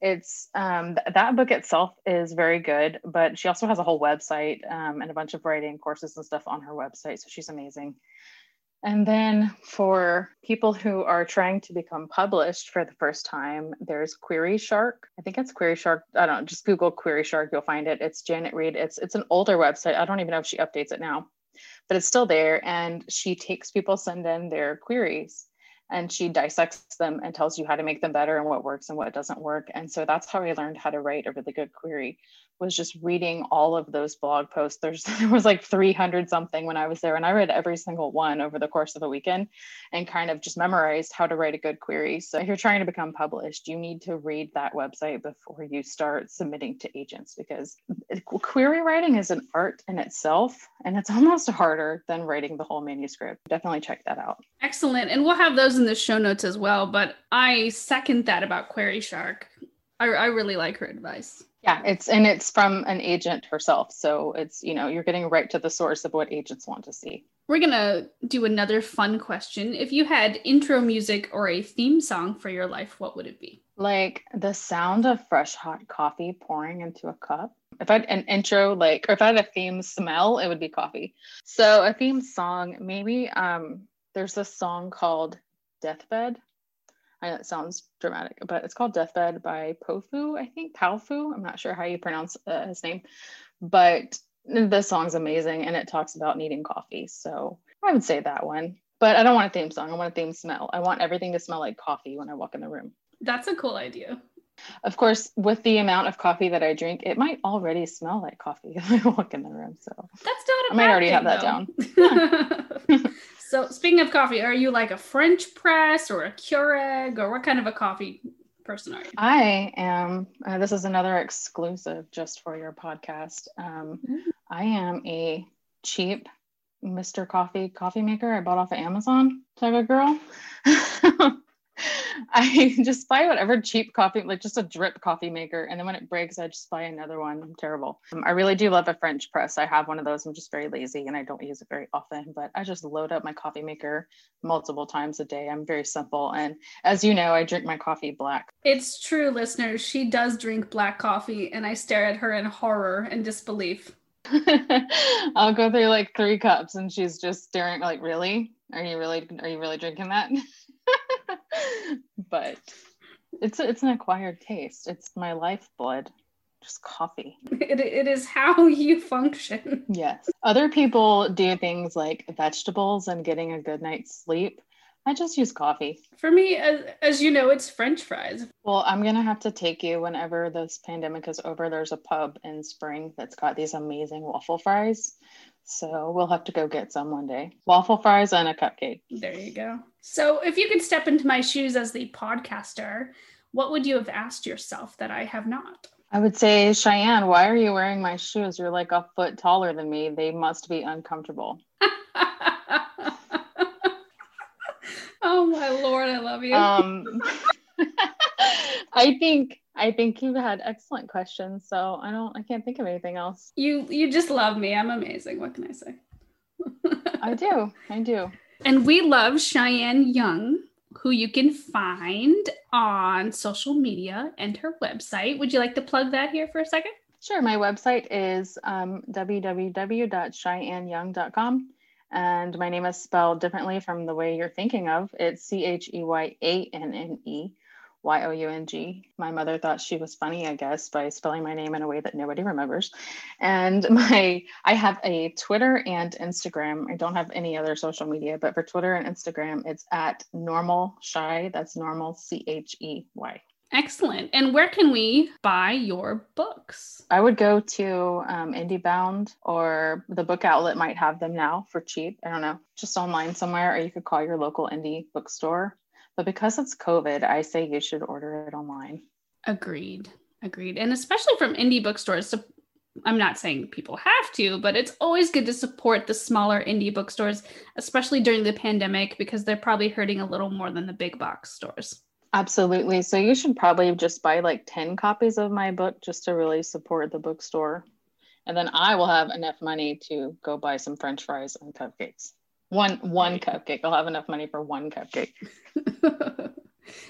Speaker 2: it's um, th- that book itself is very good, but she also has a whole website um, and a bunch of writing courses and stuff on her website. So she's amazing. And then for people who are trying to become published for the first time, there's Query Shark. I think it's Query Shark. I don't know, just Google Query Shark, you'll find it. It's Janet Reid. It's it's an older website. I don't even know if she updates it now, but it's still there. And she takes people send in their queries and she dissects them and tells you how to make them better and what works and what doesn't work. And so that's how I learned how to write a really good query was just reading all of those blog posts. There's <laughs> there was like 300 something when I was there, and I read every single one over the course of a weekend, and kind of just memorized how to write a good query. So if you're trying to become published, you need to read that website before you start submitting to agents because query writing is an art in itself, and it's <laughs> almost harder than writing the whole manuscript. Definitely check that out.
Speaker 1: Excellent, and we'll have those in the show notes as well. But I second that about Query Shark. I, I really like her advice.
Speaker 2: Yeah, it's and it's from an agent herself. So it's, you know, you're getting right to the source of what agents want to see.
Speaker 1: We're going to do another fun question. If you had intro music or a theme song for your life, what would it be?
Speaker 2: Like the sound of fresh hot coffee pouring into a cup. If I had an intro, like, or if I had a theme smell, it would be coffee. So a theme song, maybe um, there's a song called Deathbed I know it sounds dramatic, but it's called Deathbed by Powfu, I think. Powfu. I'm not sure how you pronounce uh, his name, but the song's amazing and it talks about needing coffee. So I would say that one. But I don't want a theme song. I want a theme smell. I want everything to smell like coffee when I walk in the room.
Speaker 1: That's a cool idea.
Speaker 2: Of course, with the amount of coffee that I drink, it might already smell like coffee <laughs> if I walk in the room. So
Speaker 1: that's not a
Speaker 2: I might already
Speaker 1: thing,
Speaker 2: have that
Speaker 1: though. down. <laughs> <laughs> So, speaking of coffee, are you like a French press or a Keurig, or what kind of a coffee person are you?
Speaker 2: I am. Uh, this is another exclusive just for your podcast. Um, mm-hmm. I am a cheap Mr. Coffee coffee maker I bought off of Amazon type of girl. <laughs> <laughs> I just buy whatever cheap coffee, like just a drip coffee maker. And then when it breaks, I just buy another one. I'm terrible. Um, I really do love a French press. I have one of those. I'm just very lazy and I don't use it very often, but I just load up my coffee maker multiple times a day. I'm very simple. And as you know, I drink my coffee black.
Speaker 1: It's true, listeners. She does drink black coffee, and I stare at her in horror and disbelief. <laughs>
Speaker 2: I'll go through like three cups and she's just staring like, really? Are you really are you really drinking that? <laughs> but it's it's an acquired taste. It's my lifeblood. Just coffee.
Speaker 1: It, it is how <laughs> you function.
Speaker 2: Yes. Other people do things like vegetables and getting a good night's sleep. I just use coffee.
Speaker 1: For me, as, as you know, it's French fries.
Speaker 2: Well, I'm gonna have to take you whenever this pandemic is over. There's a pub in Spring that's got these amazing waffle fries. So we'll have to go get some one day. Waffle fries and a cupcake.
Speaker 1: There you go. So, if you could step into my shoes as the podcaster, what would you have asked yourself that I have not?
Speaker 2: I would say, Cheyanne, why are you wearing my shoes? You're like a foot taller than me. They must be uncomfortable. <laughs>
Speaker 1: oh my lord, I love you.
Speaker 2: Um, <laughs> I think I think you had excellent questions. So I don't I can't think of anything else.
Speaker 1: You you just love me. I'm amazing. What can I say?
Speaker 2: I do. I do.
Speaker 1: And we love Cheyanne Young, who you can find on social media and her website. Would you like to plug that here for a second?
Speaker 2: Sure. My website is um, www.cheyanneyoung.com. And my name is spelled differently from the way you're thinking of. It's C H E Y A N N E Y O U N G. My mother thought she was funny, I guess, by spelling my name in a way that nobody remembers. And <laughs> my I have a Twitter and Instagram. I don't have any other social media, but for Twitter and Instagram, it's at normal shy. That's normal C H E Y.
Speaker 1: Excellent. And where can we buy your books?
Speaker 2: I would go to um, IndieBound or the book outlet might have them now for cheap. I don't know, just online somewhere, or you could call your local indie bookstore. But because it's COVID, I say you should order it online.
Speaker 1: Agreed. Agreed. And especially from indie bookstores. So I'm not saying people have to, but it's always good to support the smaller indie bookstores, especially during the pandemic, because they're probably hurting a little more than the big box stores.
Speaker 2: Absolutely. So you should probably just buy like 10 copies of my book just to really support the bookstore. And then I will have enough money to go buy some french fries and cupcakes. One one cupcake. I'll have enough money for one cupcake. <laughs>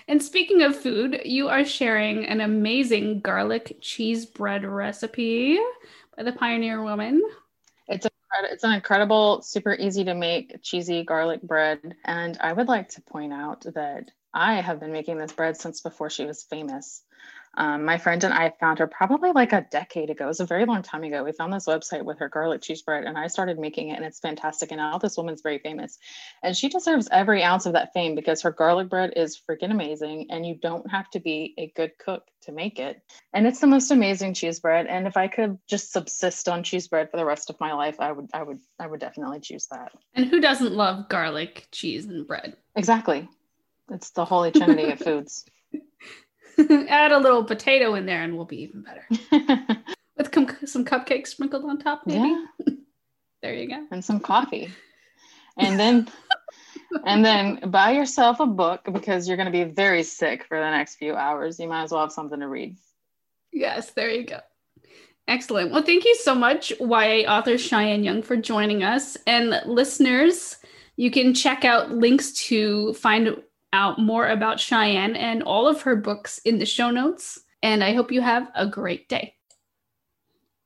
Speaker 1: and speaking of food, you are sharing an amazing garlic cheese bread recipe by the Pioneer Woman.
Speaker 2: It's a it's an incredible, super easy to make cheesy garlic bread. And I would like to point out that I have been making this bread since before she was famous. Um, my friend and I found her probably like a decade ago. It was a very long time ago. We found this website with her garlic cheese bread, and I started making it, and it's fantastic. And now this woman's very famous, and she deserves every ounce of that fame because her garlic bread is freaking amazing, and you don't have to be a good cook to make it. And it's the most amazing cheese bread. And if I could just subsist on cheese bread for the rest of my life, I would, I would, I would definitely choose that.
Speaker 1: And who doesn't love garlic, cheese, and bread?
Speaker 2: Exactly. It's the holy trinity of <laughs> foods. <laughs>
Speaker 1: Add a little potato in there and we'll be even better. <laughs> With com- some cupcakes sprinkled on top, maybe. Yeah. <laughs> there you go.
Speaker 2: And some coffee. And then and then buy yourself a book because you're going to be very sick for the next few hours. You might as well have something to read.
Speaker 1: Yes, there you go. Excellent. Well, thank you so much, YA author Cheyanne Young, for joining us. And listeners, you can check out links to find out more about Cheyanne and all of her books in the show notes. And I hope you have a great day.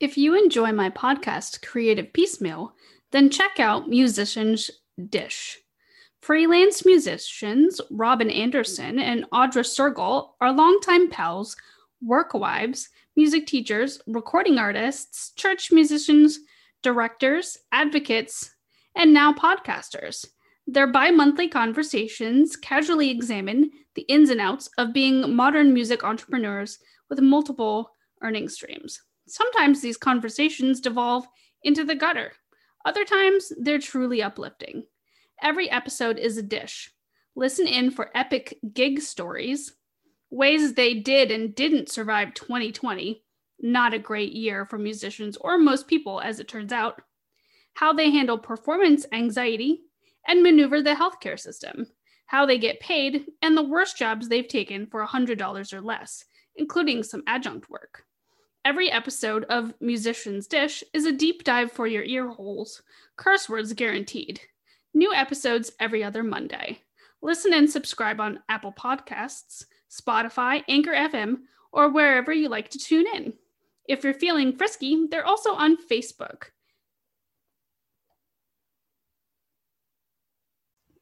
Speaker 1: If you enjoy my podcast, Creative Piecemeal, then check out Musicians Dish. Freelance musicians Robin Anderson and Audra Sergel are longtime pals, work wives, music teachers, recording artists, church musicians, directors, advocates, and now podcasters. Their bi monthly conversations casually examine the ins and outs of being modern music entrepreneurs with multiple earning streams. Sometimes these conversations devolve into the gutter, other times, they're truly uplifting. Every episode is a dish. Listen in for epic gig stories, ways they did and didn't survive 2020, not a great year for musicians or most people, as it turns out, how they handle performance anxiety, and maneuver the healthcare system, how they get paid, and the worst jobs they've taken for $100 or less, including some adjunct work. Every episode of Musician's Dish is a deep dive for your ear holes, curse words guaranteed. New episodes every other Monday. Listen and subscribe on Apple Podcasts, Spotify, Anchor FM, or wherever you like to tune in. If you're feeling frisky, they're also on Facebook.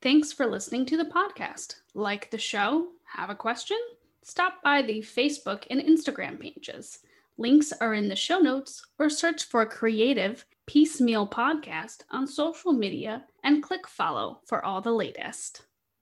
Speaker 1: Thanks for listening to the podcast. Like the show? Have a question? Stop by the Facebook and Instagram pages. Links are in the show notes or search for Creative Piecemeal Podcast on social media and click follow for all the latest.